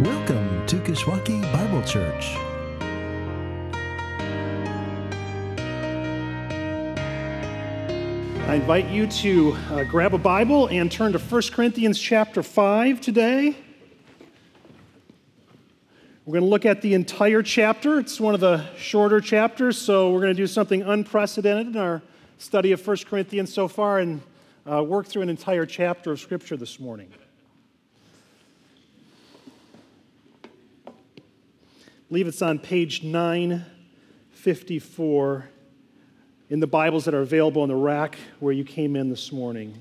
Welcome to Kishwaukee Bible Church. I invite you to uh, grab a Bible and turn to 1 Corinthians chapter 5 today. We're going to look at the entire chapter. It's one of the shorter chapters, so we're going to do something unprecedented in our study of 1 Corinthians so far and uh, work through an entire chapter of Scripture this morning. Believe it's on page 954 in the Bibles that are available in the rack where you came in this morning.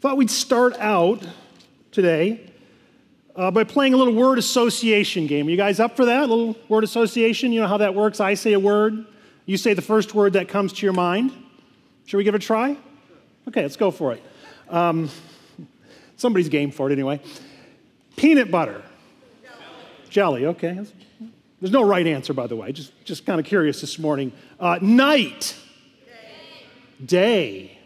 Thought we'd start out today uh, by playing a little word association game. Are you guys up for that? A little word association? You know how that works? I say a word, you say the first word that comes to your mind. Should we give it a try? Okay, let's go for it. Um, somebody's game for it anyway. Peanut butter. Jelly, okay. There's no right answer, by the way. Just, just kind of curious this morning. Uh, night. Day. Day.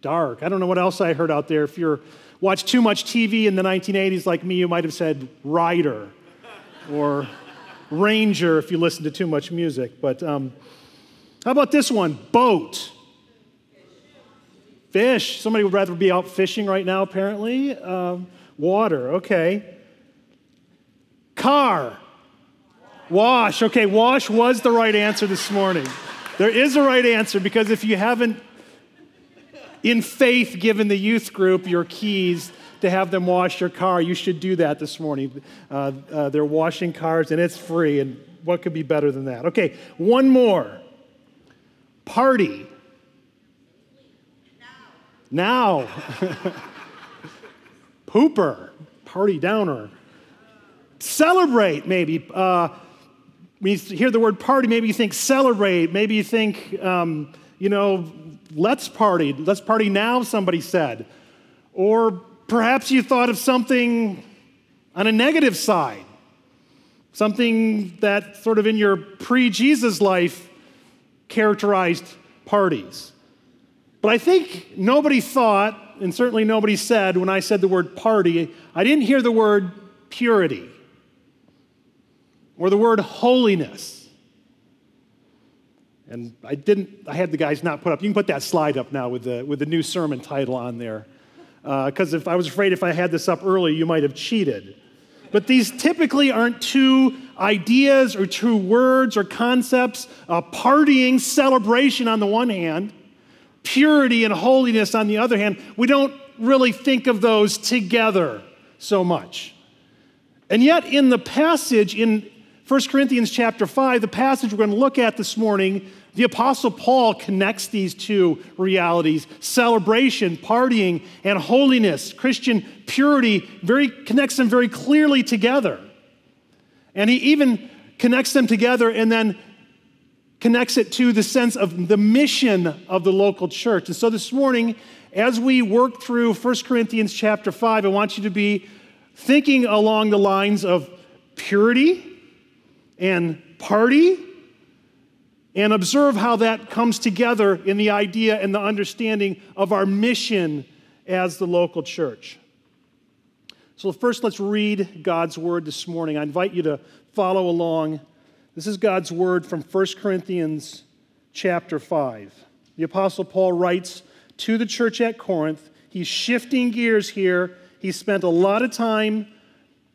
Dark. I don't know what else I heard out there. If you're watched too much TV in the 1980s like me, you might have said rider or ranger if you listen to too much music. But um, how about this one? Boat. Fish. Somebody would rather be out fishing right now, apparently. Um, water. Okay. Car. Wash. Okay, wash was the right answer this morning. There is a right answer because if you haven't, in faith, given the youth group your keys to have them wash your car, you should do that this morning. Uh, uh, they're washing cars and it's free, and what could be better than that? Okay, one more. Party. Now. now. Pooper. Party downer. Celebrate, maybe. Uh, when you hear the word party, maybe you think celebrate. Maybe you think, um, you know, let's party. Let's party now, somebody said. Or perhaps you thought of something on a negative side, something that sort of in your pre Jesus life characterized parties. But I think nobody thought, and certainly nobody said when I said the word party, I didn't hear the word purity or the word holiness. And I didn't, I had the guys not put up, you can put that slide up now with the, with the new sermon title on there. Because uh, if I was afraid if I had this up early, you might have cheated. But these typically aren't two ideas or two words or concepts. Uh, partying, celebration on the one hand, purity and holiness on the other hand. We don't really think of those together so much. And yet, in the passage in 1 Corinthians chapter 5, the passage we're going to look at this morning, the Apostle Paul connects these two realities celebration, partying, and holiness, Christian purity, very, connects them very clearly together. And he even connects them together and then connects it to the sense of the mission of the local church. And so this morning, as we work through 1 Corinthians chapter 5, I want you to be thinking along the lines of purity and party and observe how that comes together in the idea and the understanding of our mission as the local church. So, first, let's read God's word this morning. I invite you to follow along. This is God's word from 1 Corinthians chapter 5. The Apostle Paul writes to the church at Corinth. He's shifting gears here. He spent a lot of time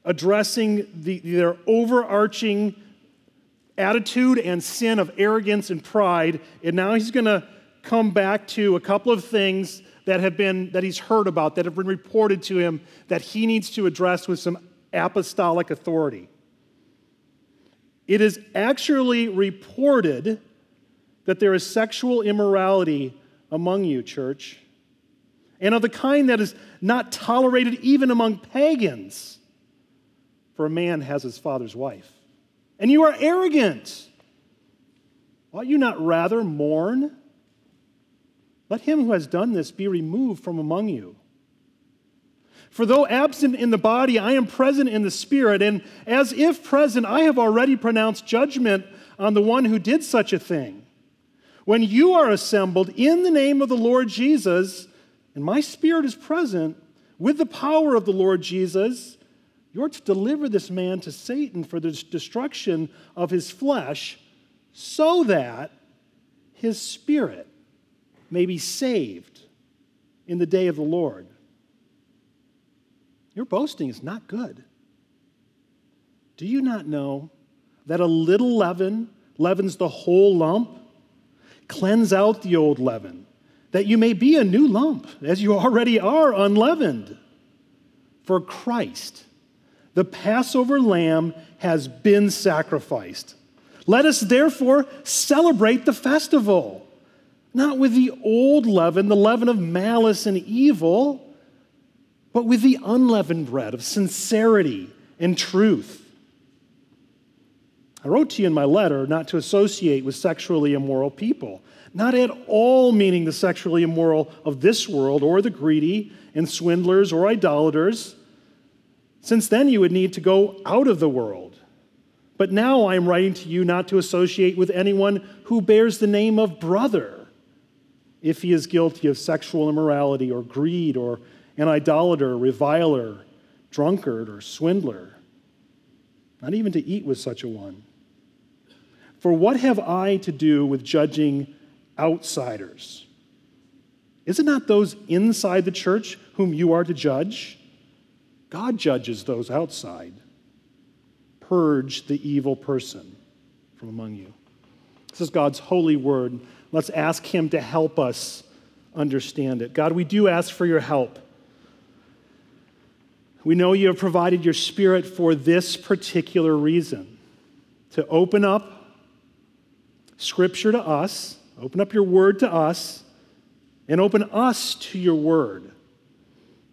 addressing the, their overarching attitude and sin of arrogance and pride. And now he's going to come back to a couple of things that have been that he's heard about that have been reported to him that he needs to address with some apostolic authority. It is actually reported that there is sexual immorality among you, church, and of the kind that is not tolerated even among pagans, for a man has his father's wife and you are arrogant. Ought you not rather mourn? Let him who has done this be removed from among you. For though absent in the body, I am present in the spirit, and as if present, I have already pronounced judgment on the one who did such a thing. When you are assembled in the name of the Lord Jesus, and my spirit is present, with the power of the Lord Jesus, you're to deliver this man to Satan for the destruction of his flesh, so that his spirit may be saved in the day of the Lord. Your boasting is not good. Do you not know that a little leaven leavens the whole lump? Cleanse out the old leaven, that you may be a new lump, as you already are unleavened. For Christ, the Passover lamb, has been sacrificed. Let us therefore celebrate the festival, not with the old leaven, the leaven of malice and evil, but with the unleavened bread of sincerity and truth. I wrote to you in my letter not to associate with sexually immoral people, not at all meaning the sexually immoral of this world or the greedy and swindlers or idolaters, since then you would need to go out of the world. But now I am writing to you not to associate with anyone who bears the name of brother if he is guilty of sexual immorality or greed or an idolater, reviler, drunkard, or swindler. Not even to eat with such a one. For what have I to do with judging outsiders? Is it not those inside the church whom you are to judge? God judges those outside. Purge the evil person from among you. This is God's holy word. Let's ask Him to help us understand it. God, we do ask for your help. We know you have provided your Spirit for this particular reason to open up Scripture to us, open up your word to us, and open us to your word.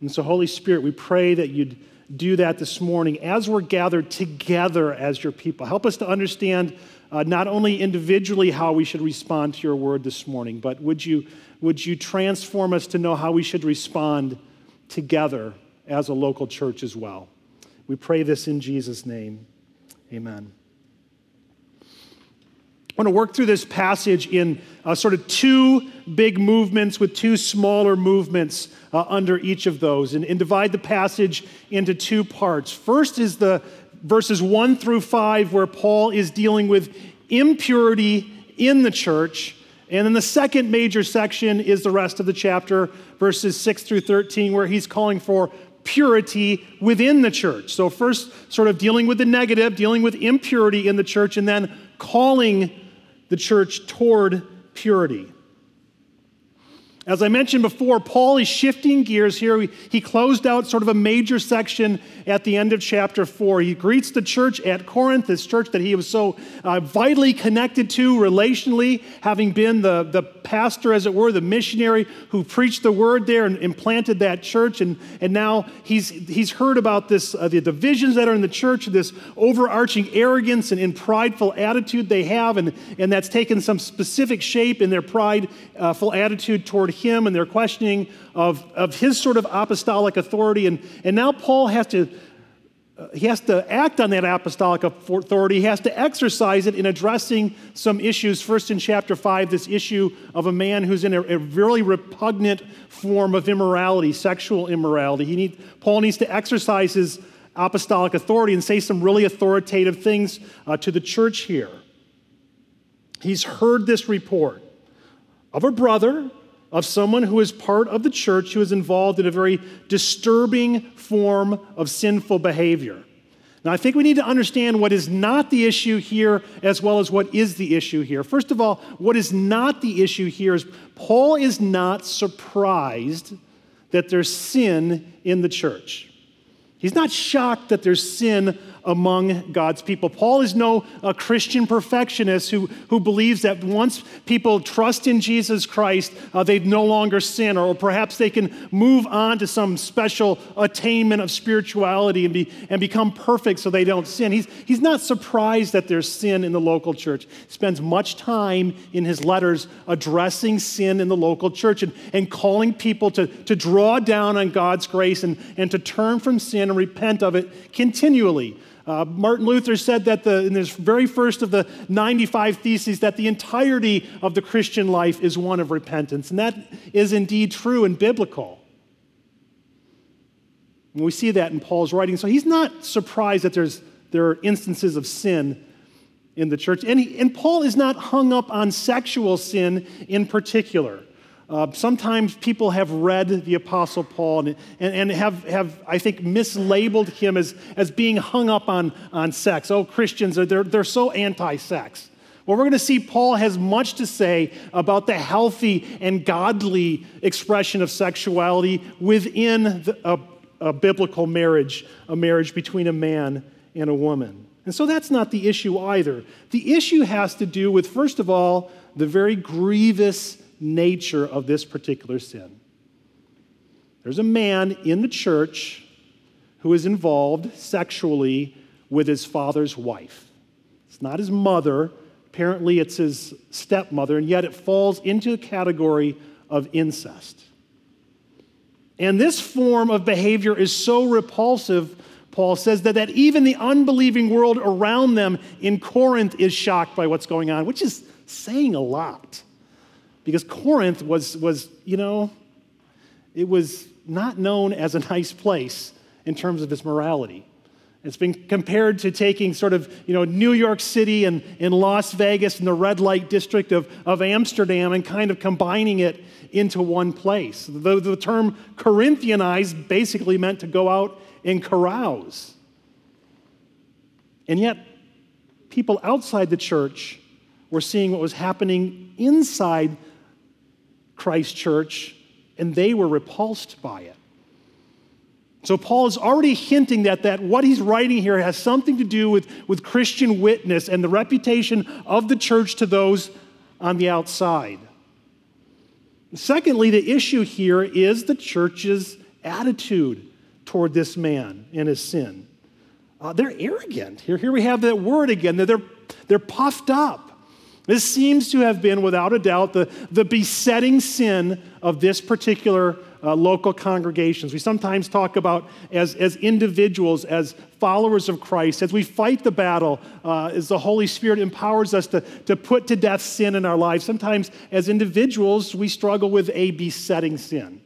And so, Holy Spirit, we pray that you'd do that this morning as we're gathered together as your people. Help us to understand uh, not only individually how we should respond to your word this morning, but would you, would you transform us to know how we should respond together as a local church as well? We pray this in Jesus' name. Amen. I want to work through this passage in uh, sort of two big movements with two smaller movements uh, under each of those and, and divide the passage into two parts. First is the verses one through five, where Paul is dealing with impurity in the church. And then the second major section is the rest of the chapter, verses 6 through 13, where he's calling for purity within the church. So, first, sort of dealing with the negative, dealing with impurity in the church, and then calling the church toward purity. As I mentioned before, Paul is shifting gears here. He closed out sort of a major section at the end of chapter 4. He greets the church at Corinth, this church that he was so uh, vitally connected to relationally, having been the, the pastor, as it were, the missionary who preached the word there and, and planted that church. And, and now he's, he's heard about this, uh, the divisions that are in the church, this overarching arrogance and, and prideful attitude they have, and, and that's taken some specific shape in their prideful attitude toward him and their questioning of, of his sort of apostolic authority. And, and now Paul has to, uh, he has to act on that apostolic authority. He has to exercise it in addressing some issues. First, in chapter 5, this issue of a man who's in a, a really repugnant form of immorality, sexual immorality. He need, Paul needs to exercise his apostolic authority and say some really authoritative things uh, to the church here. He's heard this report of a brother of someone who is part of the church who is involved in a very disturbing form of sinful behavior. Now, I think we need to understand what is not the issue here as well as what is the issue here. First of all, what is not the issue here is Paul is not surprised that there's sin in the church. He's not shocked that there's sin among God's people. Paul is no Christian perfectionist who, who believes that once people trust in Jesus Christ, uh, they no longer sin, or, or perhaps they can move on to some special attainment of spirituality and, be, and become perfect so they don't sin. He's, he's not surprised that there's sin in the local church. He spends much time in his letters addressing sin in the local church and, and calling people to, to draw down on God's grace and, and to turn from sin and repent of it continually. Uh, Martin Luther said that the, in his very first of the 95 Theses that the entirety of the Christian life is one of repentance. And that is indeed true and biblical. And we see that in Paul's writing. So he's not surprised that there's, there are instances of sin in the church. And, he, and Paul is not hung up on sexual sin in particular. Uh, sometimes people have read the Apostle Paul and, and, and, have, have, I think, mislabeled him as, as being hung up on, on sex. Oh, Christians, they're, they're so anti sex. Well, we're going to see Paul has much to say about the healthy and godly expression of sexuality within the, a, a biblical marriage, a marriage between a man and a woman. And so that's not the issue either. The issue has to do with, first of all, the very grievous nature of this particular sin. There's a man in the church who is involved sexually with his father's wife. It's not his mother, apparently, it's his stepmother, and yet it falls into the category of incest. And this form of behavior is so repulsive, Paul says, that, that even the unbelieving world around them in Corinth is shocked by what's going on, which is saying a lot. Because Corinth was, was, you know, it was not known as a nice place in terms of its morality. It's been compared to taking sort of, you know, New York City and, and Las Vegas and the red light district of, of Amsterdam and kind of combining it into one place. The, the term Corinthianized basically meant to go out and carouse. And yet, people outside the church were seeing what was happening inside Christ church, and they were repulsed by it. So Paul is already hinting that, that what he's writing here has something to do with, with Christian witness and the reputation of the church to those on the outside. Secondly, the issue here is the church's attitude toward this man and his sin. Uh, they're arrogant. Here, here we have that word again. They're, they're puffed up. This seems to have been, without a doubt, the, the besetting sin of this particular uh, local congregations. We sometimes talk about as, as individuals, as followers of Christ, as we fight the battle, uh, as the Holy Spirit empowers us to, to put to death sin in our lives. Sometimes, as individuals, we struggle with a besetting sin.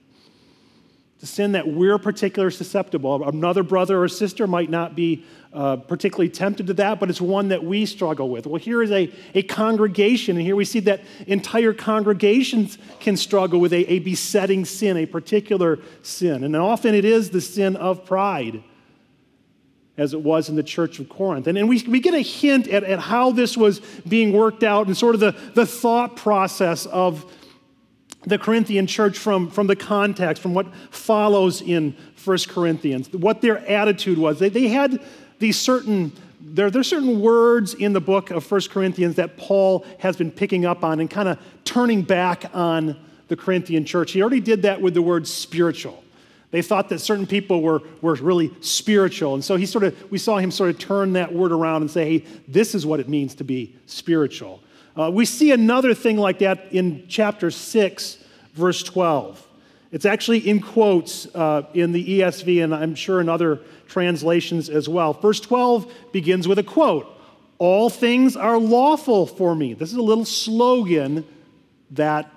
The sin that we're particularly susceptible. Another brother or sister might not be uh, particularly tempted to that, but it's one that we struggle with. Well, here is a, a congregation, and here we see that entire congregations can struggle with a, a besetting sin, a particular sin. And often it is the sin of pride, as it was in the church of Corinth. And, and we, we get a hint at, at how this was being worked out and sort of the, the thought process of the Corinthian church from, from the context, from what follows in 1 Corinthians, what their attitude was. They, they had these certain there, are certain words in the book of 1 Corinthians that Paul has been picking up on and kind of turning back on the Corinthian church. He already did that with the word spiritual. They thought that certain people were, were really spiritual. And so he sort of, we saw him sort of turn that word around and say, hey, this is what it means to be spiritual. Uh, we see another thing like that in chapter 6, verse 12. It's actually in quotes uh, in the ESV, and I'm sure in other translations as well. Verse 12 begins with a quote All things are lawful for me. This is a little slogan that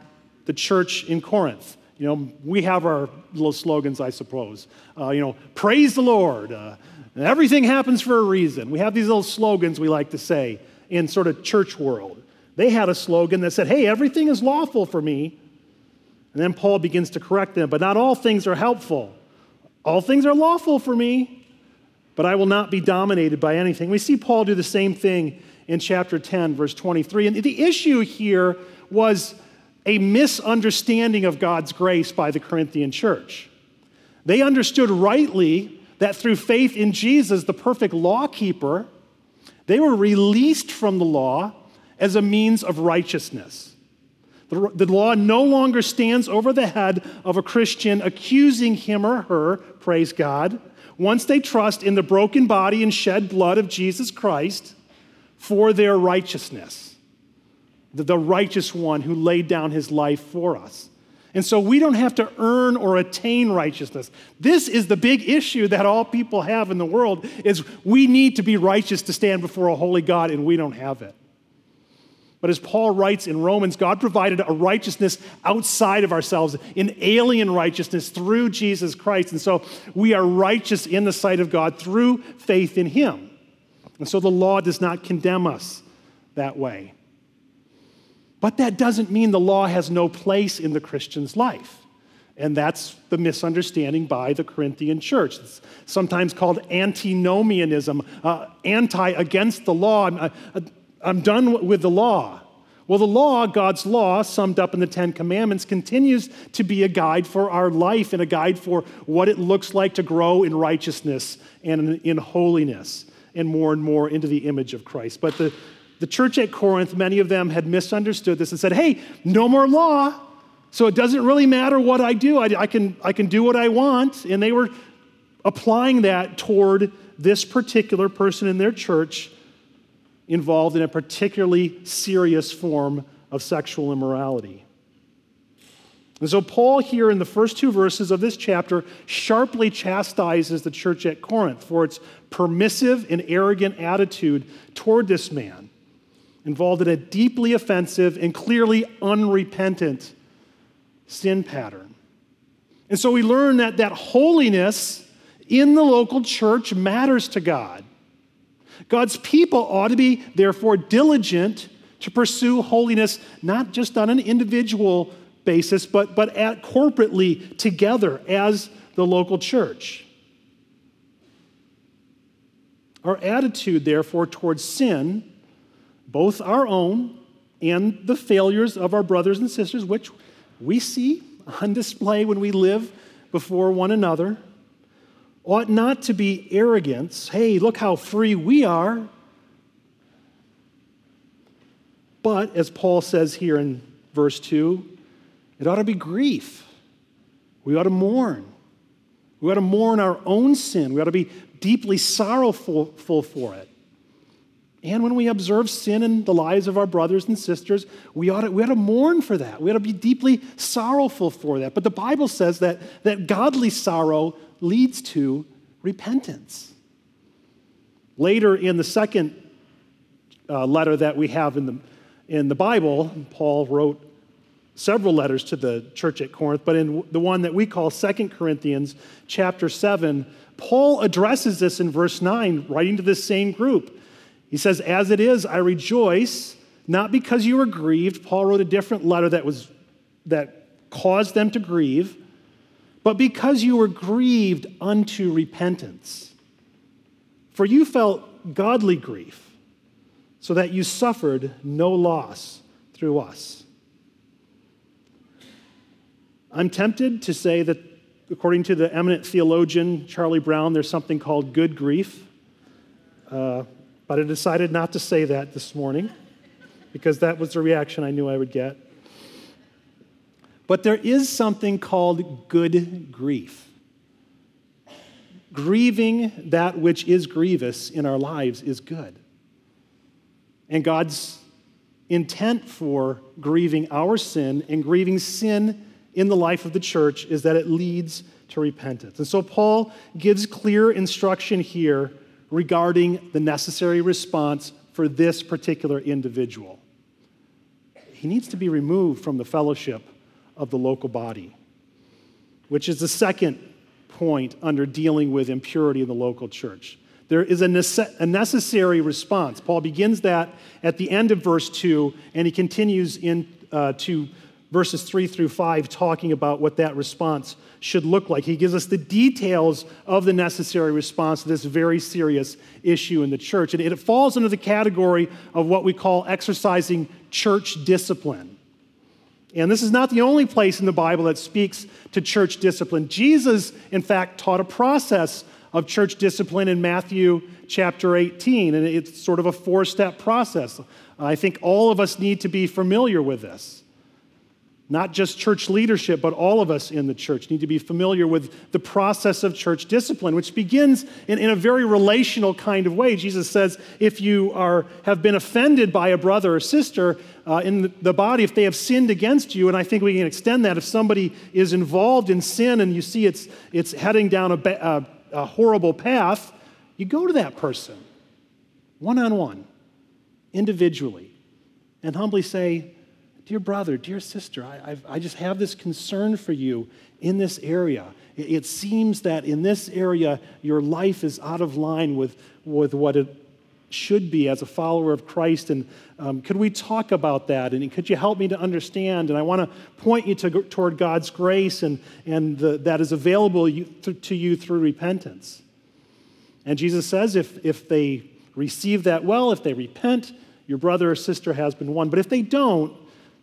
the church in Corinth, you know, we have our little slogans, I suppose. Uh, you know, praise the Lord. Uh, everything happens for a reason. We have these little slogans we like to say in sort of church world. They had a slogan that said, hey, everything is lawful for me and then Paul begins to correct them. But not all things are helpful. All things are lawful for me, but I will not be dominated by anything. We see Paul do the same thing in chapter 10, verse 23. And the issue here was a misunderstanding of God's grace by the Corinthian church. They understood rightly that through faith in Jesus, the perfect lawkeeper, they were released from the law as a means of righteousness. The, law no longer stands over the head of a Christian accusing him or her, praise God, once they trust in the broken body and shed blood of Jesus Christ for their righteousness. The, the righteous one who laid down his life for us. And so we don't have to earn or attain righteousness. This is the big issue that all people have in the world is we need to be righteous to stand before a holy God and we don't have it. But as Paul writes in Romans, God provided a righteousness outside of ourselves, an alien righteousness through Jesus Christ. And so we are righteous in the sight of God through faith in Him. And so the law does not condemn us that way. But that doesn't mean the law has no place in the Christian's life. And that's the misunderstanding by the Corinthian church. It's sometimes called antinomianism, uh, anti against the law. I'm, uh, I'm done with the law. Well, the law, God's law, summed up in the Ten Commandments, continues to be a guide for our life and a guide for what it looks like to grow in righteousness and in holiness and more and more into the image of Christ. But the, the church at Corinth, many of them had misunderstood this and said, hey, no more law. So it doesn't really matter what I do. I, I, can, I can do what I want. And they were applying that toward this particular person in their church involved in a particularly serious form of sexual immorality. And so, Paul, here in the first two verses of this chapter, sharply chastises the church at Corinth for its permissive and arrogant attitude toward this man involved in a deeply offensive and clearly unrepentant sin pattern. And so we learn that that holiness in the local church matters to God. God's people ought to be, therefore, diligent to pursue holiness, not just on an individual basis, but, but at corporately together as the local church. Our attitude, therefore, towards sin both our own and the failures of our brothers and sisters, which we see on display when we live before one another, ought not to be arrogance. Hey, look how free we are. But, as Paul says here in verse 2, it ought to be grief. We ought to mourn. We ought to mourn our own sin. We ought to be deeply sorrowful for it. And when we observe sin in the lives of our brothers and sisters, we ought, to, we ought to mourn for that. We ought to be deeply sorrowful for that. But the Bible says that, that godly sorrow leads to repentance. Later in the second uh, letter that we have in the, in the Bible, Paul wrote several letters to the church at Corinth, but in the one that we call Second Corinthians chapter 7, Paul addresses this in verse 9, writing to this same group. He says, As it is, I rejoice, not because you were grieved. Paul wrote a different letter that, was, that caused them to grieve, but because you were grieved unto repentance. For you felt godly grief, so that you suffered no loss through us. I'm tempted to say that, according to the eminent theologian Charlie Brown, there's something called good grief. Uh, but I decided not to say that this morning because that was the reaction I knew I would get. But there is something called good grief. Grieving that which is grievous in our lives is good. And God's intent for grieving our sin and grieving sin in the life of the church is that it leads to repentance. And so Paul gives clear instruction here regarding the necessary response for this particular individual. He needs to be removed from the fellowship of the local body, which is the second point under dealing with impurity in the local church. There is a, nece- a necessary response. Paul begins that at the end of verse 2, and he continues into uh, verses 3 through 5 talking about what that response should look like. He gives us the details of the necessary response to this very serious issue in the church. And it falls under the category of what we call exercising church discipline. And this is not the only place in the Bible that speaks to church discipline. Jesus, in fact, taught a process of church discipline in Matthew chapter 18, and it's sort of a four step process. I think all of us need to be familiar with this. Not just church leadership, but all of us in the church need to be familiar with the process of church discipline, which begins in, in a very relational kind of way. Jesus says, if you are, have been offended by a brother or sister uh, in the body, if they have sinned against you, and I think we can extend that if somebody is involved in sin and you see it's, it's heading down a, a, a horrible path, you go to that person one on one, individually and humbly say, Dear brother, dear sister, I, I've, i just have this concern for you in this area. It, it seems that in this area, your life is out of line with, with what it should be as a follower of Christ. And um, could we talk about that? And could you help me to understand? And I want to point you to, toward God's grace and, and the, that is available you, th- to you through repentance. And Jesus says if, if they receive that well, if they repent, your brother or sister has been won. But if they don't,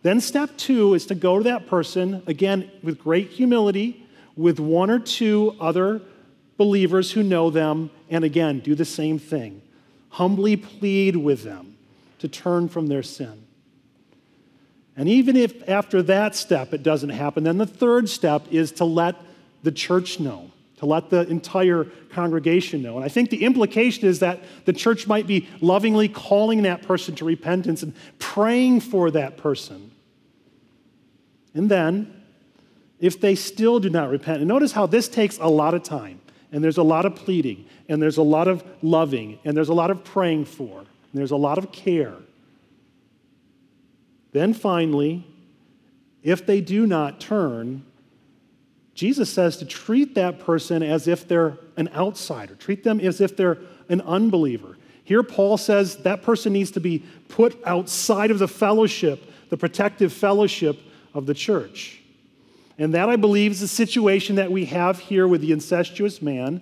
then, step two is to go to that person, again, with great humility, with one or two other believers who know them, and again, do the same thing. Humbly plead with them to turn from their sin. And even if after that step it doesn't happen, then the third step is to let the church know, to let the entire congregation know. And I think the implication is that the church might be lovingly calling that person to repentance and praying for that person and then, if they still do not repent, and notice how this takes a lot of time, and there's a lot of pleading, and there's a lot of loving, and there's a lot of praying for, and there's a lot of care. Then finally, if they do not turn, Jesus says to treat that person as if they're an outsider, treat them as if they're an unbeliever. Here, Paul says that person needs to be put outside of the fellowship, the protective fellowship of the church. And that, I believe, is the situation that we have here with the incestuous man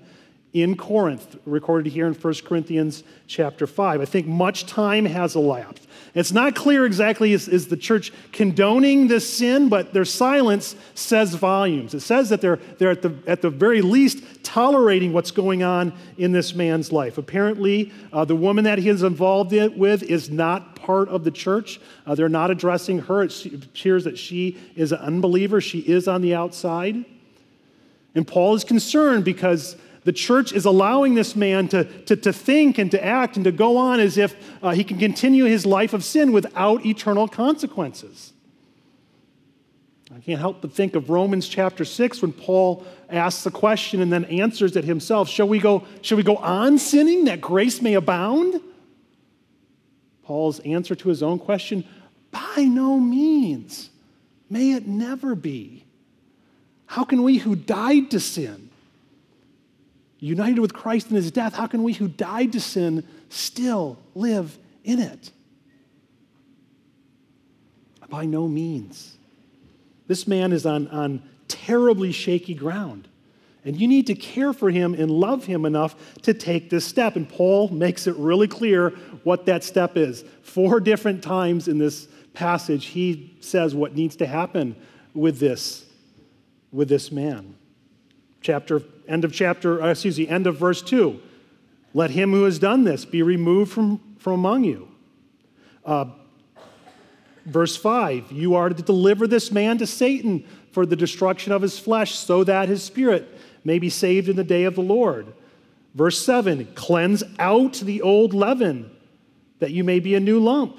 in Corinth, recorded here in 1 Corinthians chapter 5. I think much time has elapsed. It's not clear exactly is, is, the church condoning this sin, but their silence says volumes. It says that they're, they're at, the, at the very least tolerating what's going on in this man's life. Apparently, uh, the woman that he is involved in, with is not part of the church. Uh, they're not addressing her. It appears that she is an unbeliever, she is on the outside. And Paul is concerned because the church is allowing this man to, to, to think and to act and to go on as if uh, he can continue his life of sin without eternal consequences. I can't help but think of Romans chapter 6 when Paul asks the question and then answers it himself. Shall we go, shall we go on sinning that grace may abound? Paul's answer to his own question by no means. May it never be. How can we who died to sin united with Christ in his death, how can we who died to sin still live in it? By no means. This man is on, on terribly shaky ground. And you need to care for him and love him enough to take this step. And Paul makes it really clear what that step is. Four different times in this passage, he says what needs to happen with this, with this man. Chapter end of chapter, uh, excuse me, end of verse 2. Let him who has done this be removed from, from among you. Uh, verse 5 You are to deliver this man to Satan for the destruction of his flesh, so that his spirit may be saved in the day of the Lord. Verse 7 Cleanse out the old leaven, that you may be a new lump.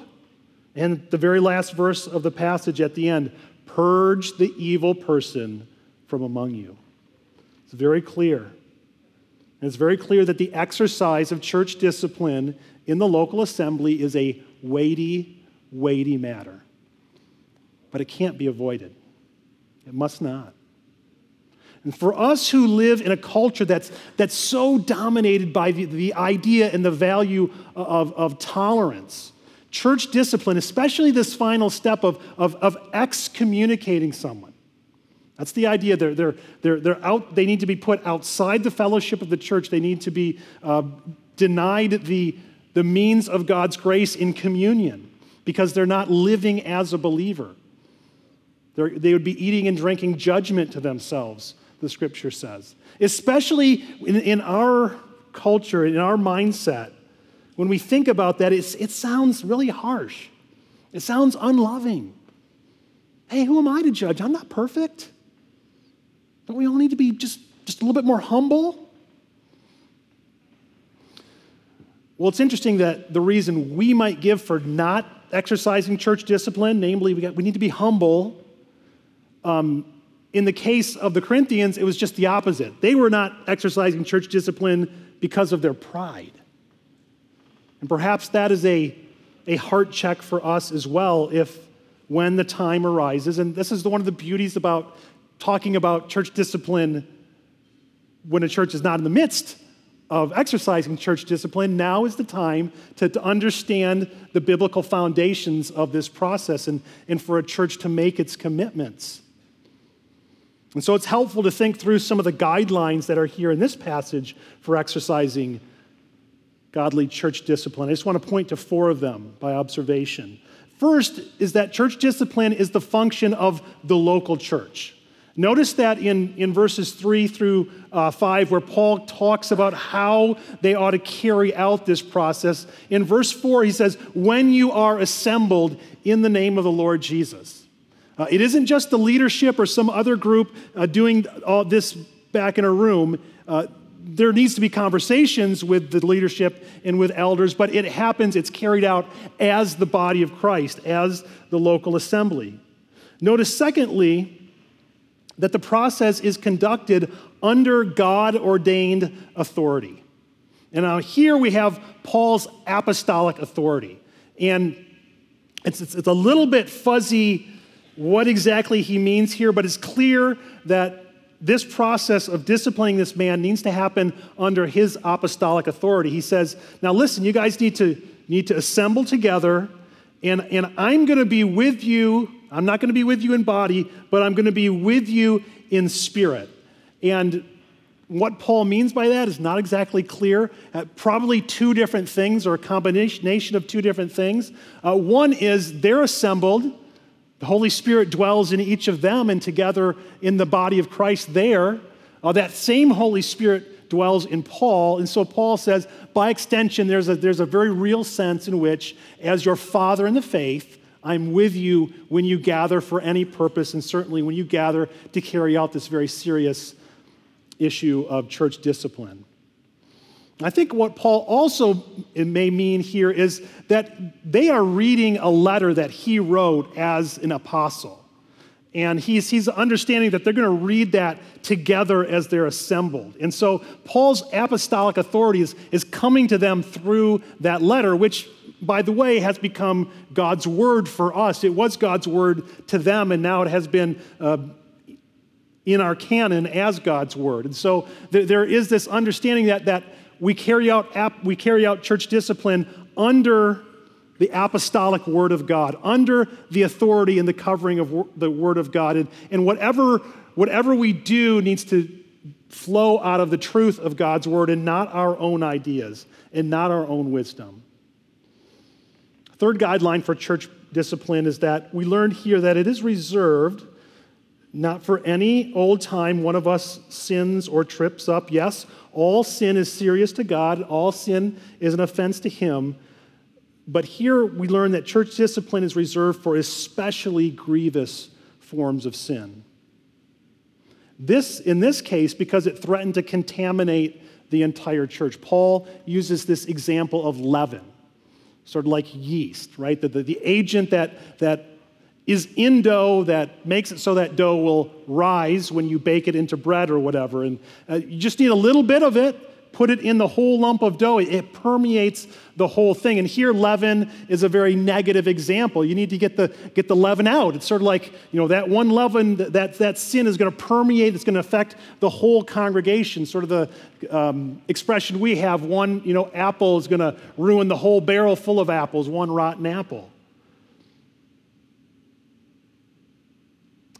And the very last verse of the passage at the end Purge the evil person from among you. It's very clear. And it's very clear that the exercise of church discipline in the local assembly is a weighty, weighty matter. But it can't be avoided. It must not. And for us who live in a culture that's, that's so dominated by the, the idea and the value of, of tolerance, church discipline, especially this final step of, of, of excommunicating someone, that's the idea. They're, they're, they're, they're out, they need to be put outside the fellowship of the church. They need to be uh, denied the, the means of God's grace in communion because they're not living as a believer. They're, they would be eating and drinking judgment to themselves, the scripture says. Especially in, in our culture, in our mindset, when we think about that, it sounds really harsh. It sounds unloving. Hey, who am I to judge? I'm not perfect. Don't we all need to be just, just a little bit more humble? Well, it's interesting that the reason we might give for not exercising church discipline, namely, we, got, we need to be humble. Um, in the case of the Corinthians, it was just the opposite. They were not exercising church discipline because of their pride. And perhaps that is a, a heart check for us as well if when the time arises. And this is one of the beauties about talking about church discipline when a church is not in the midst of exercising church discipline. Now is the time to, to understand the biblical foundations of this process and, and for a church to make its commitments. And so it's helpful to think through some of the guidelines that are here in this passage for exercising godly church discipline. I just want to point to four of them by observation. First is that church discipline is the function of the local church. Notice that in, in verses 3 through uh, 5, where Paul talks about how they ought to carry out this process. In verse 4, he says, When you are assembled in the name of the Lord Jesus. Uh, it isn't just the leadership or some other group uh, doing all this back in a room. Uh, there needs to be conversations with the leadership and with elders, but it happens, it's carried out as the body of Christ, as the local assembly. Notice, secondly, that the process is conducted under God ordained authority. And now here we have Paul's apostolic authority. And it's, it's, it's, a little bit fuzzy what exactly he means here, but it's clear that this process of disciplining this man needs to happen under his apostolic authority. He says, Now listen, you guys need to, need to assemble together, and, and I'm going to be with you. I'm not going to be with you in body, but I'm going to be with you in spirit. And what Paul means by that is not exactly clear. Uh, probably two different things or a combination of two different things. Uh, one is they're assembled the Holy Spirit dwells in each of them, and together in the body of Christ, there, uh, that same Holy Spirit dwells in Paul. And so Paul says, by extension, there's a, there's a very real sense in which, as your father in the faith, I'm with you when you gather for any purpose, and certainly when you gather to carry out this very serious issue of church discipline. I think what Paul also may mean here is that they are reading a letter that he wrote as an apostle. And he's, he's understanding that they're going to read that together as they're assembled. And so Paul's apostolic authority is, is coming to them through that letter, which, by the way, has become God's word for us. It was God's word to them, and now it has been uh, in our canon as God's word. And so there, there is this understanding that, that we carry out, we carry out church discipline under the apostolic word of God, under the authority and the covering of the word of God. And, and whatever, whatever we do needs to flow out of the truth of God's word and not our own ideas and not our own wisdom. Third guideline for church discipline is that we learned here that it is reserved not for any old time one of us sins or trips up. Yes, all sin is serious to God, all sin is an offense to Him. But here we learn that church discipline is reserved for especially grievous forms of sin. This, in this case, because it threatened to contaminate the entire church. Paul uses this example of leaven, sort of like yeast, right? The, the, the agent that, that is in dough that makes it so that dough will rise when you bake it into bread or whatever. And uh, you just need a little bit of it, put it in the whole lump of dough. It permeates the whole thing. And here, leaven is a very negative example. You need to get the, get the leaven out. It's sort of like, you know, that one leaven, that, that sin is going to permeate, it's going to affect the whole congregation. Sort of the um, expression we have one, you know, apple is going to ruin the whole barrel full of apples, one rotten apple.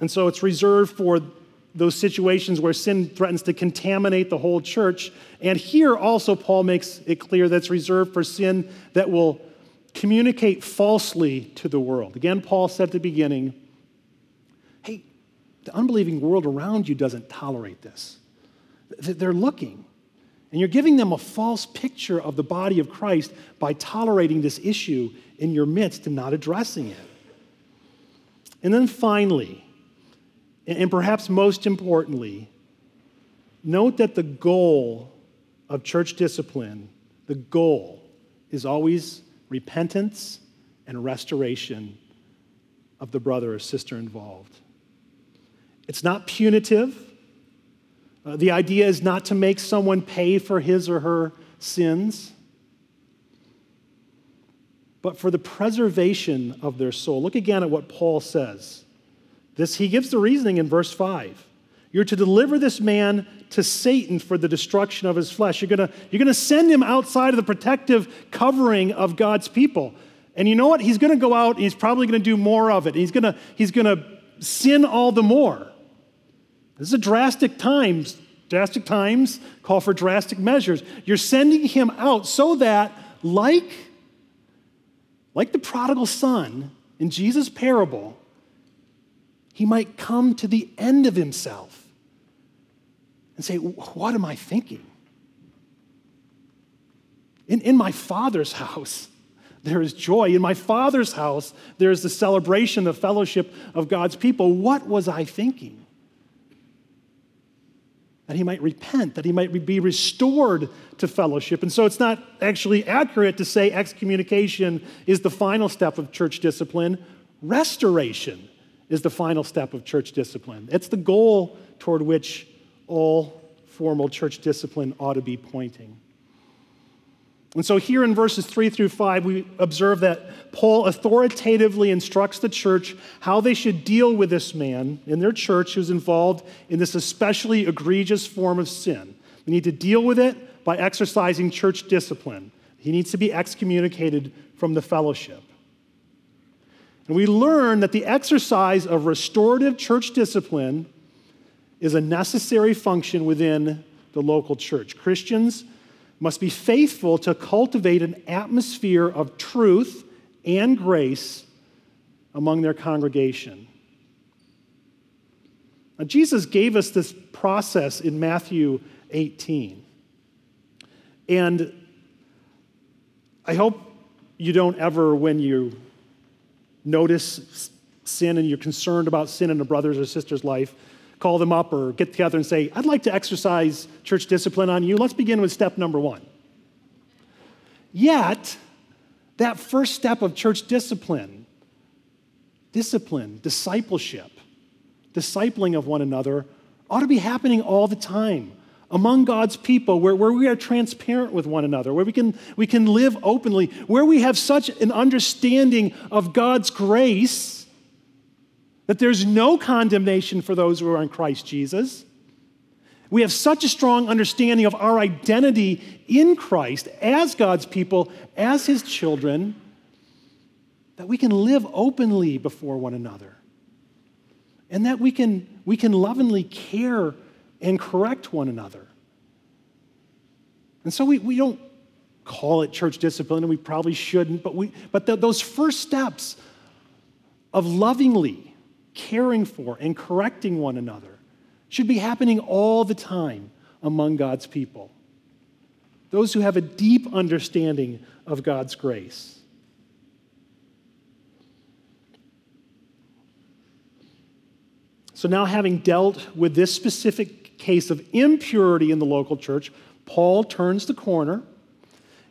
And so it's reserved for those situations where sin threatens to contaminate the whole church. And here also, Paul makes it clear that's reserved for sin that will communicate falsely to the world. Again, Paul said at the beginning hey, the unbelieving world around you doesn't tolerate this. They're looking. And you're giving them a false picture of the body of Christ by tolerating this issue in your midst and not addressing it. And then finally, and perhaps most importantly, note that the goal of church discipline, the goal is always repentance and restoration of the brother or sister involved. It's not punitive. Uh, the idea is not to make someone pay for his or her sins. but for the preservation of their soul. Look again at what Paul says. This he gives the reasoning in verse 5. You're to deliver this man to Satan for the destruction of his flesh. You're going you're going to send him outside of the protective covering of God's people. And you know what? He's going to go out and he's probably going to do more of it. He's going he's to sin all the more. This is a drastic times. Drastic times call for drastic measures. You're sending him out so that, like, like the prodigal son in Jesus' parable, he might come to the end of himself and say, What am I thinking? In, in my father's house, there is joy. In my father's house, there is the celebration, the fellowship of God's people. What was I thinking? That he might repent, that he might be restored to fellowship. And so it's not actually accurate to say excommunication is the final step of church discipline. Restoration is the final step of church discipline. It's the goal toward which all formal church discipline ought to be pointing. And so, here in verses three through five, we observe that Paul authoritatively instructs the church how they should deal with this man in their church who's involved in this especially egregious form of sin. They need to deal with it by exercising church discipline. He needs to be excommunicated from the fellowship. And we learn that the exercise of restorative church discipline is a necessary function within the local church. Christians must be faithful to cultivate an atmosphere of truth and grace among their congregation. Now, Jesus gave us this process in Matthew 18. And I hope you don't ever, when you notice sin and you're concerned about sin in a brother's or sister's life, call them up or get together and say, I'd like to exercise church discipline on you. Let's begin with step number one. Yet, that first step of church discipline, discipline, discipleship, discipling of one another, ought to be happening all the time among God's people, where, where we are transparent with one another, where we can, we can live openly, where we have such an understanding of God's grace that there's no condemnation for those who are in Christ Jesus. We have such a strong understanding of our identity in Christ as God's people, as His children, that we can live openly before one another. And that we can, we can lovingly care and correct one another. And so we, we don't call it church discipline, and we probably shouldn't, but, we, but the, those first steps of lovingly caring for, and correcting one another should be happening all the time among God's people. Those who have a deep understanding of God's grace. So, now having dealt with this specific case of impurity in the local church, Paul turns the corner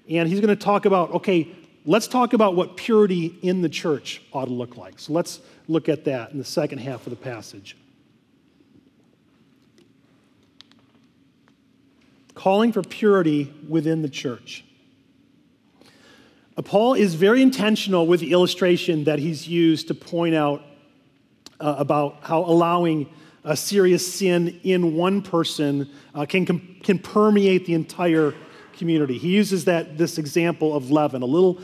and he's going to talk about okay, let's talk about what purity in the church ought to look like. So, let's look at that in the second half of the passage. Calling for purity within the church. Uh, Paul is very intentional with the illustration that he's used to point out uh, about how allowing a serious sin in one person uh, can, can permeate the entire community. He uses that, this example of leaven, a little,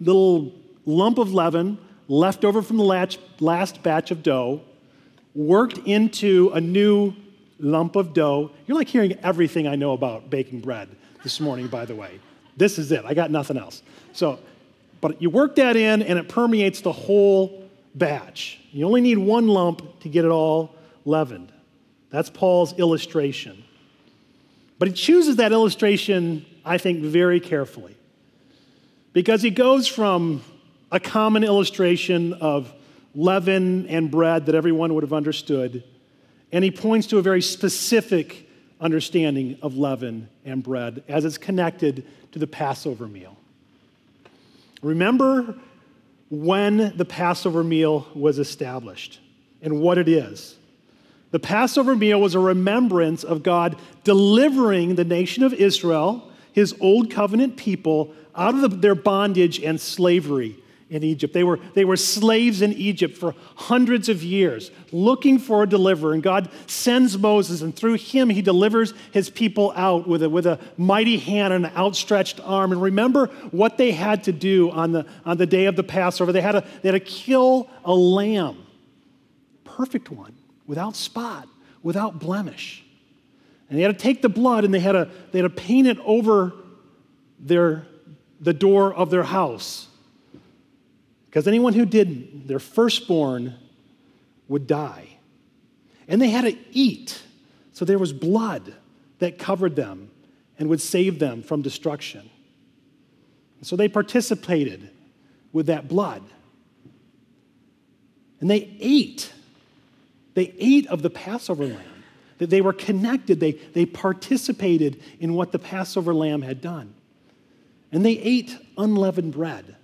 little lump of leaven left over from the last batch of dough, worked into a new lump of dough. You're like hearing everything I know about baking bread this morning, by the way. This is it. I got nothing else. So, but you work that in and it permeates the whole batch. You only need one lump to get it all leavened. That's Paul's illustration. But he chooses that illustration, I think, very carefully. Because he goes from a common illustration of leaven and bread that everyone would have understood. And he points to a very specific understanding of leaven and bread as it's connected to the Passover meal. Remember when the Passover meal was established and what it is. The Passover meal was a remembrance of God delivering the nation of Israel, his old covenant people out of the, their bondage and slavery in Egypt. They were, they were slaves in Egypt for hundreds of years, looking for a deliverer. And God sends Moses, and through him, he delivers his people out with a, with a mighty hand and an outstretched arm. And remember what they had to do on the, on the day of the Passover. They had, to, they had to kill a lamb, perfect one, without spot, without blemish. And they had to take the blood and they had to, they had to paint it over their, the door of their house because anyone who didn't, their firstborn would die. And they had to eat. So there was blood that covered them and would save them from destruction. so they participated with that blood. And they ate. They ate of the Passover lamb. That they were connected. They, they participated in what the Passover lamb had done. And they ate unleavened bread.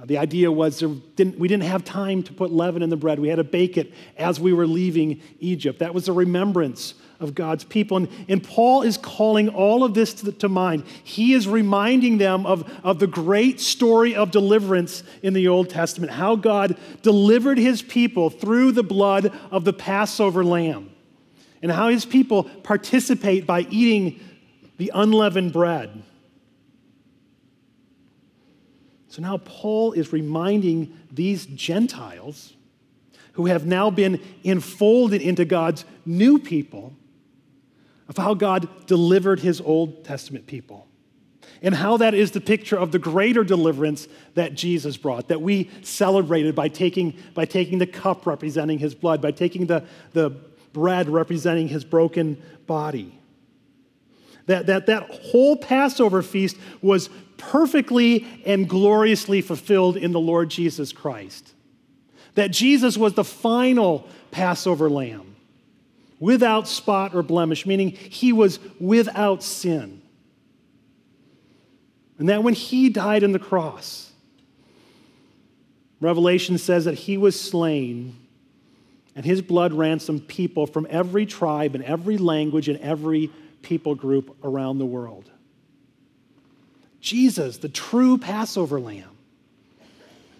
Uh, the idea was didn't, we didn't have time to put leaven in the bread. We had to bake it as we were leaving Egypt. That was a remembrance of God's people. And, and Paul is calling all of this to, to mind. He is reminding them of, of the great story of deliverance in the Old Testament, how God delivered his people through the blood of the Passover lamb, and how his people participate by eating the unleavened bread. So now Paul is reminding these Gentiles who have now been enfolded into God's new people of how God delivered his Old Testament people and how that is the picture of the greater deliverance that Jesus brought, that we celebrated by taking, by taking the cup representing his blood, by taking the, the bread representing his broken body. That, that, that whole Passover feast was perfectly and gloriously fulfilled in the Lord Jesus Christ. That Jesus was the final Passover lamb, without spot or blemish, meaning he was without sin. And that when he died on the cross, Revelation says that he was slain and his blood ransomed people from every tribe and every language and every people group around the world. Jesus, the true Passover lamb.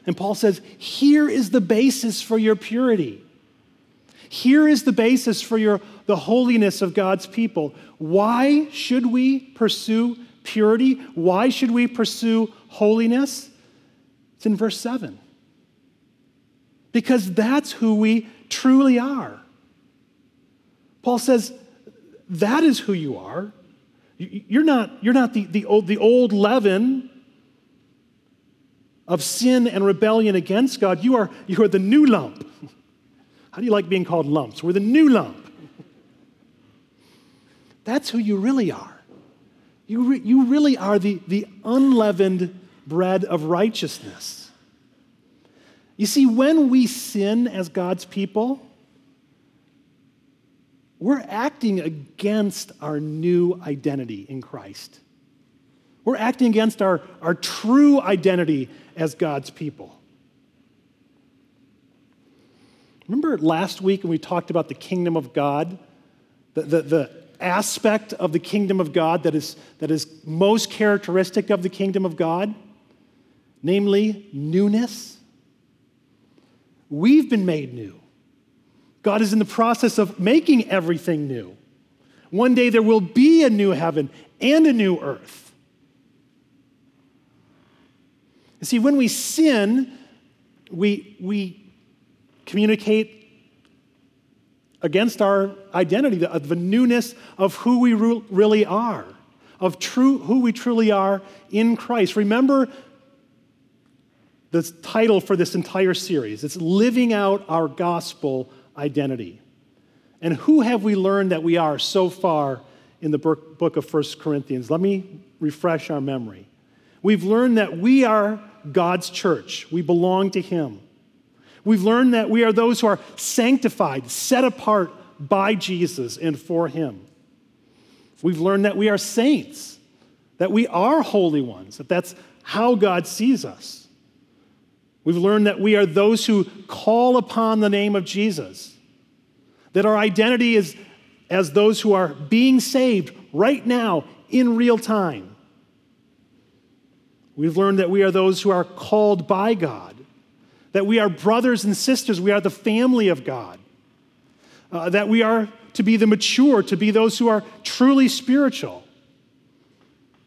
And Paul says, here is the basis for your purity. Here is the basis for your, the holiness of God's people. Why should we pursue purity? Why should we pursue holiness? It's in verse 7. Because that's who we truly are. Paul says, that is who you are. You're not, you're not the, the, old, the old leaven of sin and rebellion against God. You are, you are the new lump. How do you like being called lumps? We're the new lump. That's who you really are. You, re, you really are the, the unleavened bread of righteousness. You see, when we sin as God's people, we're acting against our new identity in Christ. We're acting against our, our true identity as God's people. Remember last week when we talked about the kingdom of God? The, the, the aspect of the kingdom of God that is, that is most characteristic of the kingdom of God? Namely, newness. We've been made new. God is in the process of making everything new. One day there will be a new heaven and a new earth. You see, when we sin, we, we communicate against our identity, the, the newness of who we really are, of true, who we truly are in Christ. Remember the title for this entire series it's Living Out Our Gospel identity. And who have we learned that we are so far in the book of 1 Corinthians? Let me refresh our memory. We've learned that we are God's church, we belong to Him. We've learned that we are those who are sanctified, set apart by Jesus and for Him. We've learned that we are saints, that we are holy ones, that that's how God sees us. We've learned that we are those who call upon the name of Jesus, that our identity is as those who are being saved right now, in real time. We've learned that we are those who are called by God, that we are brothers and sisters, we are the family of God, uh, that we are to be the mature, to be those who are truly spiritual,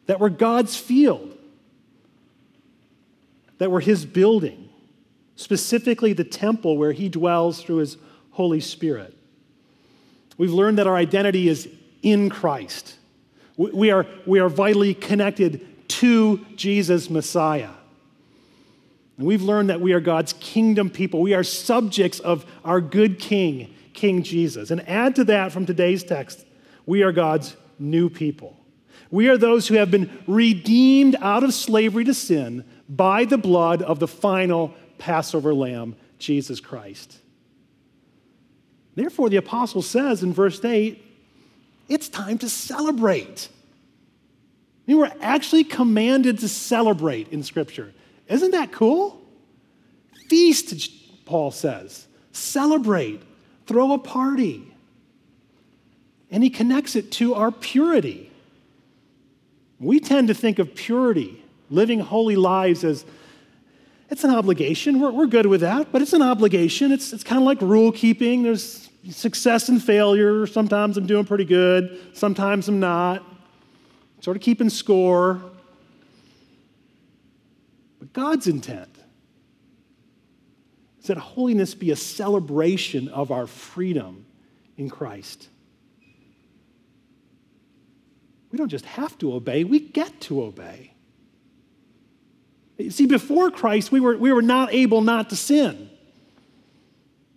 that we're God's field, that we're His building, specifically the temple where He dwells through His Holy Spirit. We've learned that our identity is in Christ. We are, we are vitally connected to Jesus, Messiah. We've learned that we are God's kingdom people. We are subjects of our good King, King Jesus. And add to that from today's text, we are God's new people. We are those who have been redeemed out of slavery to sin by the blood of the final Passover lamb, Jesus Christ. Therefore, the apostle says in verse 8, it's time to celebrate. Mean, we're actually commanded to celebrate in Scripture. Isn't that cool? Feast, Paul says. Celebrate. Throw a party. And he connects it to our purity. We tend to think of purity, living holy lives, as it's an obligation. We're, we're good with that, but it's an obligation. It's, it's kind of like rule keeping. There's success and failure. Sometimes I'm doing pretty good, sometimes I'm not. Sort of keeping score. But God's intent is that holiness be a celebration of our freedom in Christ. We don't just have to obey, we get to obey. See, before Christ, we were, we were not able not to sin.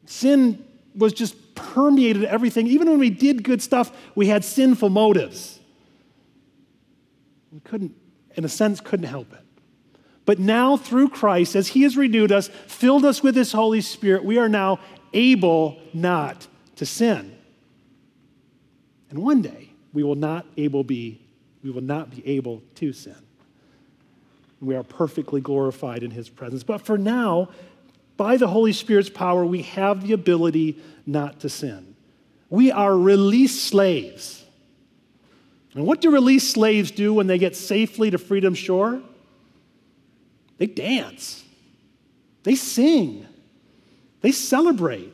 Sin was just permeated everything. Even when we did good stuff, we had sinful motives. We couldn't, in a sense, couldn't help it. But now, through Christ, as He has renewed us, filled us with His Holy Spirit, we are now able not to sin. And one day, we will not able be, we will not be able to sin. We are perfectly glorified in His presence. But for now, by the Holy Spirit's power, we have the ability not to sin. We are released slaves. And what do released slaves do when they get safely to freedom shore? They dance, they sing, they celebrate,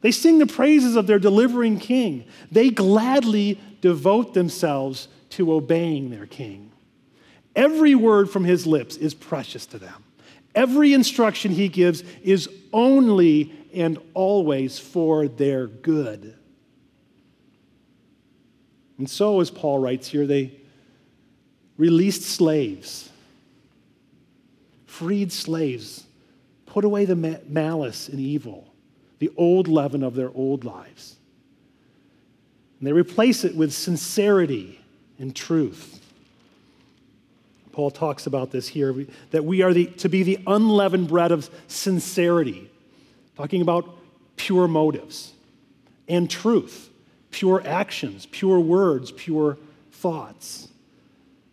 they sing the praises of their delivering king. They gladly devote themselves to obeying their king. Every word from his lips is precious to them. Every instruction he gives is only and always for their good. And so, as Paul writes here, they released slaves, freed slaves, put away the malice and evil, the old leaven of their old lives. And they replace it with sincerity and truth. Paul talks about this here that we are the, to be the unleavened bread of sincerity, talking about pure motives and truth, pure actions, pure words, pure thoughts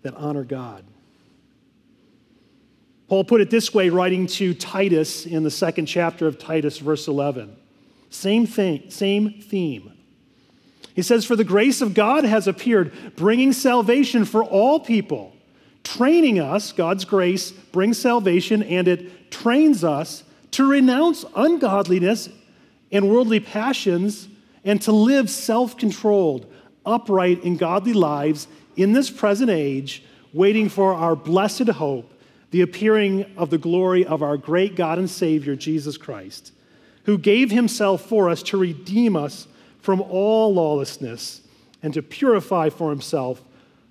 that honor God. Paul put it this way, writing to Titus in the second chapter of Titus, verse 11. Same thing, same theme. He says, For the grace of God has appeared, bringing salvation for all people training us, God's grace brings salvation, and it trains us to renounce ungodliness and worldly passions and to live self controlled, upright, and godly lives in this present age, waiting for our blessed hope, the appearing of the glory of our great God and Savior, Jesus Christ, who gave himself for us to redeem us from all lawlessness and to purify for himself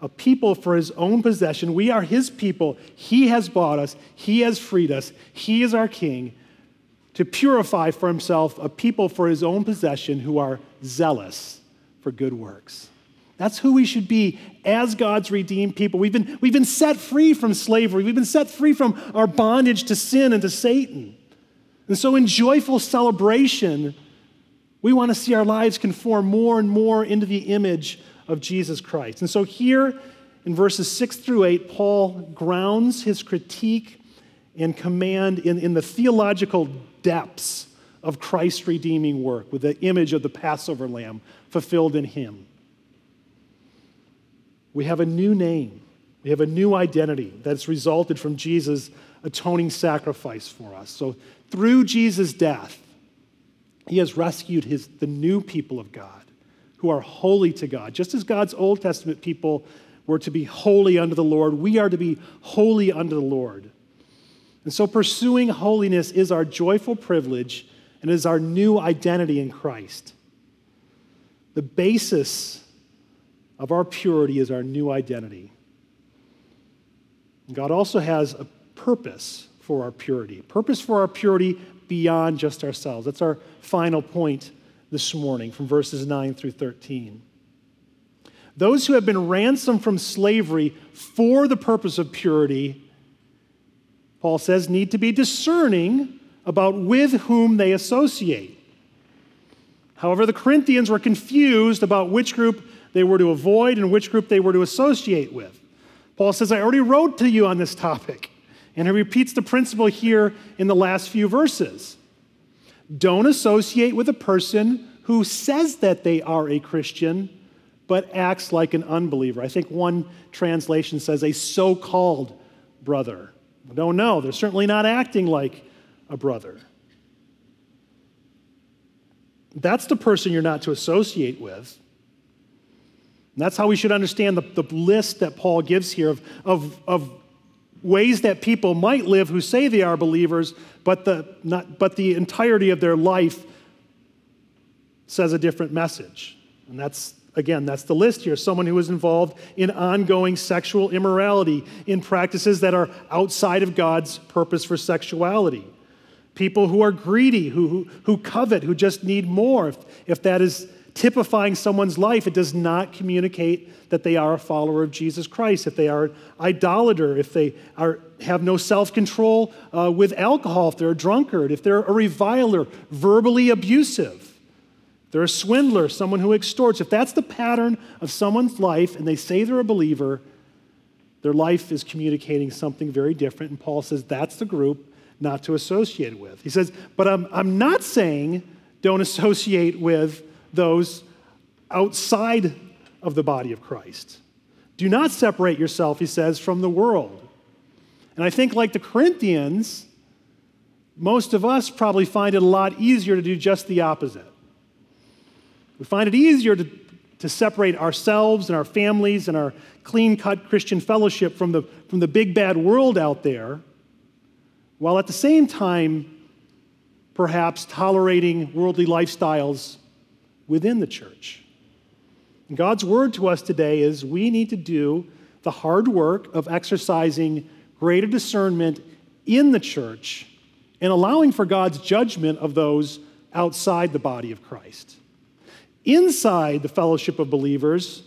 a people for his own possession. We are his people. He has bought us, he has freed us, he is our king. To purify for himself a people for his own possession who are zealous for good works. That's who we should be as God's redeemed people. We've been, we've been set free from slavery, we've been set free from our bondage to sin and to Satan. And so, in joyful celebration, we want to see our lives conform more and more into the image of Jesus Christ. And so here in verses 6 through 8, Paul grounds his critique and command in, in the theological depths of Christ's redeeming work with the image of the Passover lamb fulfilled in him. We have a new name. We have a new identity that's resulted from Jesus' atoning sacrifice for us. So, through Jesus' death, he has rescued his, the new people of God who are holy to God. Just as God's Old Testament people were to be holy unto the Lord, we are to be holy unto the Lord. And so, pursuing holiness is our joyful privilege and is our new identity in Christ. The basis of our purity is our new identity. God also has a purpose for our purity, purpose for our purity beyond just ourselves. That's our final point this morning from verses 9 through 13. Those who have been ransomed from slavery for the purpose of purity, Paul says, need to be discerning about with whom they associate. However, the Corinthians were confused about which group they were to avoid and which group they were to associate with. Paul says, I already wrote to you on this topic. And he repeats the principle here in the last few verses. Don't associate with a person who says that they are a Christian, but acts like an unbeliever. I think one translation says a so called brother. Don't know. They're certainly not acting like a brother. That's the person you're not to associate with. And that's how we should understand the, the list that Paul gives here of, of, of ways that people might live who say they are believers, but the, not, but the entirety of their life says a different message. And that's, again, that's the list here. Someone who is involved in ongoing sexual immorality, in practices that are outside of God's purpose for sexuality. People who are greedy, who, who, who covet, who just need more. If, if that is typifying someone's life, it does not communicate that they are a follower of Jesus Christ. If they are an idolater, if they are, have no self control uh, with alcohol, if they're a drunkard, if they're a reviler, verbally abusive, they're a swindler, someone who extorts. If that's the pattern of someone's life and they say they're a believer, their life is communicating something very different. And Paul says that's the group not to associate with. He says, but I'm, I'm not saying don't associate with those outside of the body of Christ. Do not separate yourself, he says, from the world. And I think, like the Corinthians, most of us probably find it a lot easier to do just the opposite. We find it easier to, to separate ourselves and our families and our clean cut Christian fellowship from the, from the big bad world out there, while at the same time, perhaps tolerating worldly lifestyles within the church. And God's word to us today is we need to do the hard work of exercising greater discernment in the church and allowing for God's judgment of those outside the body of Christ. Inside the fellowship of believers,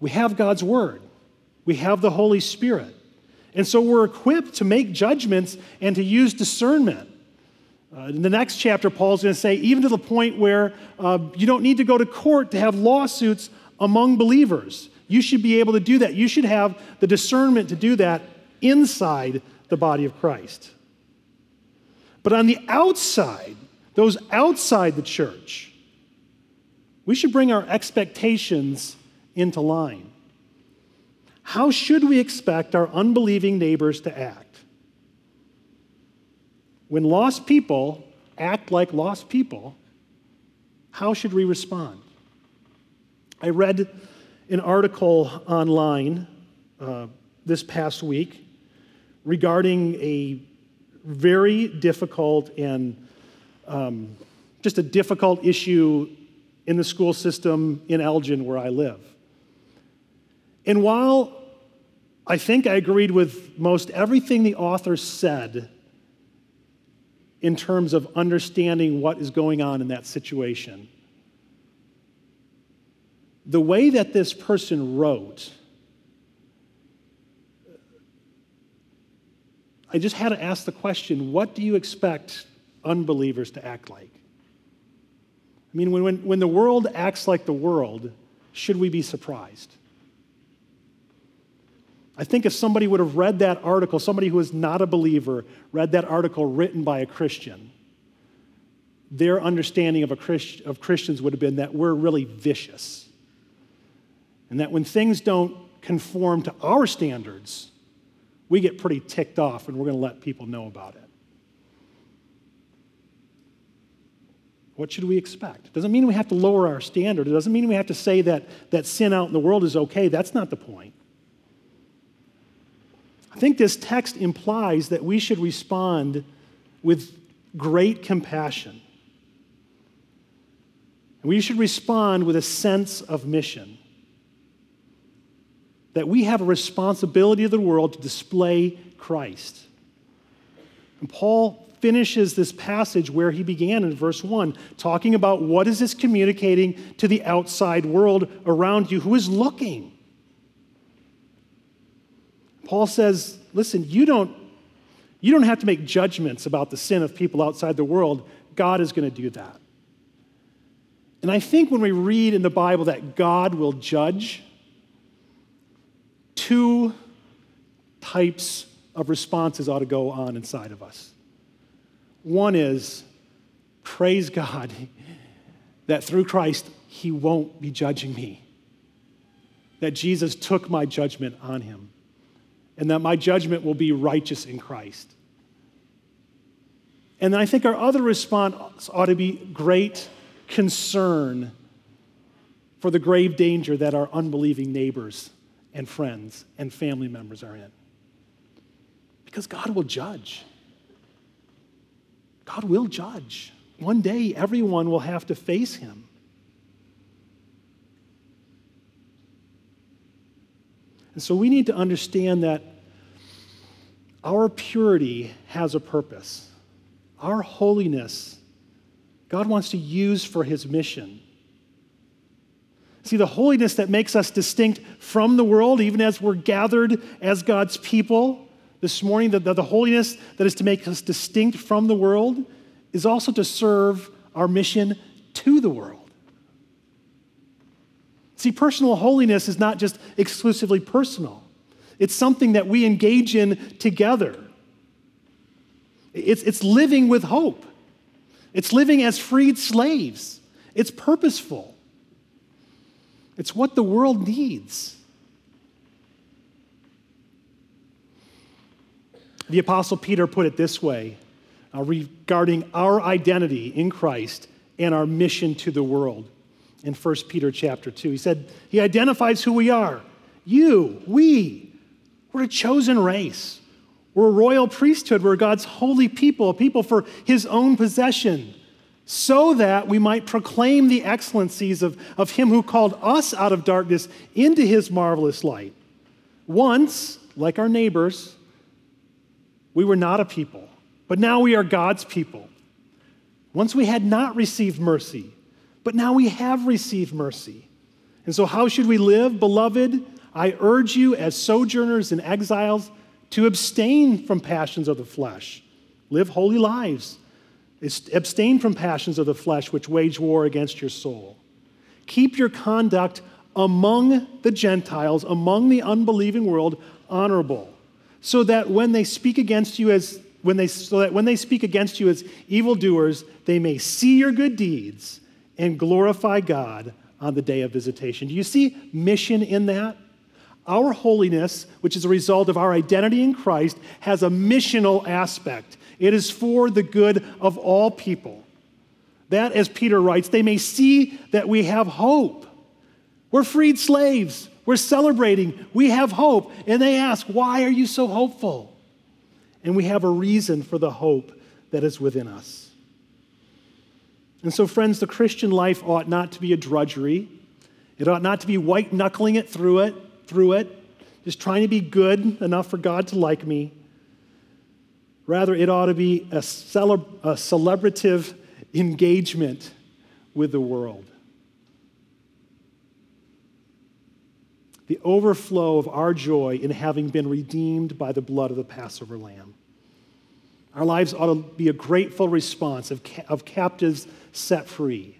we have God's word, we have the Holy Spirit. And so we're equipped to make judgments and to use discernment. Uh, in the next chapter, Paul's going to say, even to the point where uh, you don't need to go to court to have lawsuits among believers. You should be able to do that. You should have the discernment to do that inside the body of Christ. But on the outside, those outside the church, we should bring our expectations into line. How should we expect our unbelieving neighbors to act? When lost people act like lost people, how should we respond? I read an article online uh, this past week regarding a very difficult and um, just a difficult issue in the school system in Elgin, where I live. And while I think I agreed with most everything the author said in terms of understanding what is going on in that situation. The way that this person wrote, I just had to ask the question what do you expect unbelievers to act like? I mean, when, when, when the world acts like the world, should we be surprised? I think if somebody would have read that article, somebody who is not a believer, read that article written by a Christian, their understanding of, a Christ, of Christians would have been that we're really vicious. And that when things don't conform to our standards, we get pretty ticked off and we're going to let people know about it. What should we expect? It doesn't mean we have to lower our standard. It doesn't mean we have to say that, that sin out in the world is okay. That's not the point. I think this text implies that we should respond with great compassion. And we should respond with a sense of mission. That we have a responsibility of the world to display Christ. And Paul finishes this passage where he began in verse 1, talking about what is this communicating to the outside world around you who is looking. Paul says, listen, you don't, you don't have to make judgments about the sin of people outside the world. God is going to do that. And I think when we read in the Bible that God will judge, two types of responses ought to go on inside of us. One is, praise God that through Christ, He won't be judging me. That Jesus took my judgment on Him, and that my judgment will be righteous in Christ. And then I think our other response ought to be great concern for the grave danger that our unbelieving neighbors and friends and family members are in. Because God will judge. God will judge. One day, everyone will have to face him. And so we need to understand that our purity has a purpose. Our holiness, God wants to use for his mission. See, the holiness that makes us distinct from the world, even as we're gathered as God's people, this morning that the holiness that is to make us distinct from the world is also to serve our mission to the world. See, personal holiness is not just exclusively personal, it's something that we engage in together. It's, it's living with hope, it's living as freed slaves, it's purposeful, it's what the world needs. The Apostle Peter put it this way uh, regarding our identity in Christ and our mission to the world in 1 Peter chapter 2. He said, He identifies who we are. You, we, we're a chosen race. We're a royal priesthood. We're God's holy people, a people for His own possession, so that we might proclaim the excellencies of, of Him who called us out of darkness into His marvelous light. Once, like our neighbors, we were not a people, but now we are God's people. Once we had not received mercy, but now we have received mercy. And so, how should we live? Beloved, I urge you as sojourners and exiles to abstain from passions of the flesh. Live holy lives. Abstain from passions of the flesh which wage war against your soul. Keep your conduct among the Gentiles, among the unbelieving world, honorable so that when they speak against you as when they so that when they speak against you as evildoers, they may see your good deeds and glorify God on the day of visitation. Do you see mission in that? Our holiness, which is a result of our identity in Christ, has a missional aspect. It is for the good of all people. That, as Peter writes, they may see that we have hope. We're freed slaves. We're celebrating. We have hope. And they ask, Why are you so hopeful? And we have a reason for the hope that is within us. And so, friends, the Christian life ought not to be a drudgery. It ought not to be white knuckling it through it, through it, just trying to be good enough for God to like me. Rather, it ought to be a, celeb- a celebrative engagement with the world. the overflow of our joy in having been redeemed by the blood of the Passover lamb. Our lives ought to be a grateful response of, ca- of captives set free.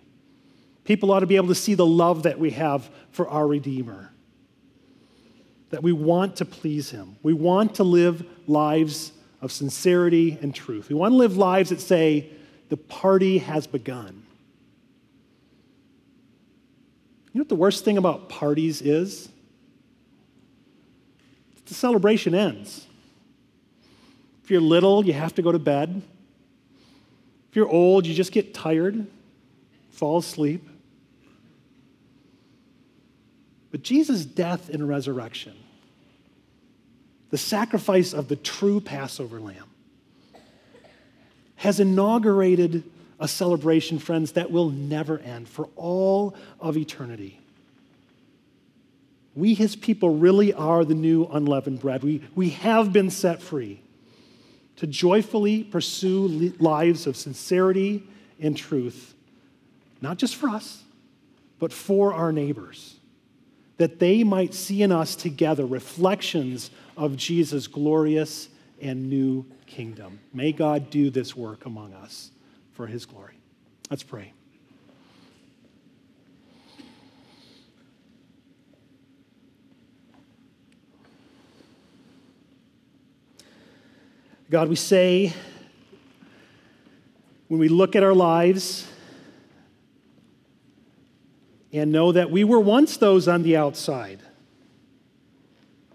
People ought to be able to see the love that we have for our Redeemer, that we want to please Him. We want to live lives of sincerity and truth. We want to live lives that say, the party has begun. You know what the worst thing about parties is? the celebration ends. If you're little, you have to go to bed. If you're old, you just get tired, fall asleep. But Jesus' death and resurrection, the sacrifice of the true Passover lamb, has inaugurated a celebration, friends, that will never end for all of eternity. We, his people, really are the new unleavened bread. We, we have been set free to joyfully pursue lives of sincerity and truth, not just for us, but for our neighbors, that they might see in us together reflections of Jesus' glorious and new kingdom. May God do this work among us for his glory. Let's pray. God, we say when we look at our lives and know that we were once those on the outside.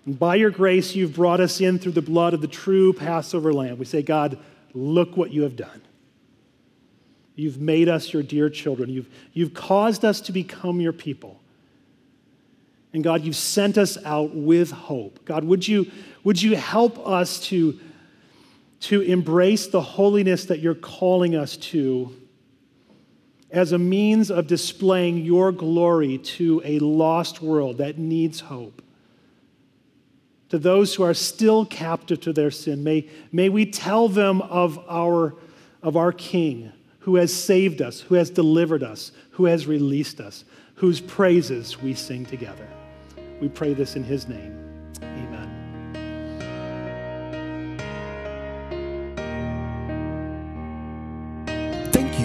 And by your grace, you've brought us in through the blood of the true Passover lamb. We say, God, look what you have done. You've made us your dear children. You've, you've caused us to become your people. And God, you've sent us out with hope. God, would you, would you help us to to embrace the holiness that you're calling us to as a means of displaying your glory to a lost world that needs hope. To those who are still captive to their sin, may, may we tell them of our, of our King who has saved us, who has delivered us, who has released us, whose praises we sing together. We pray this in his name.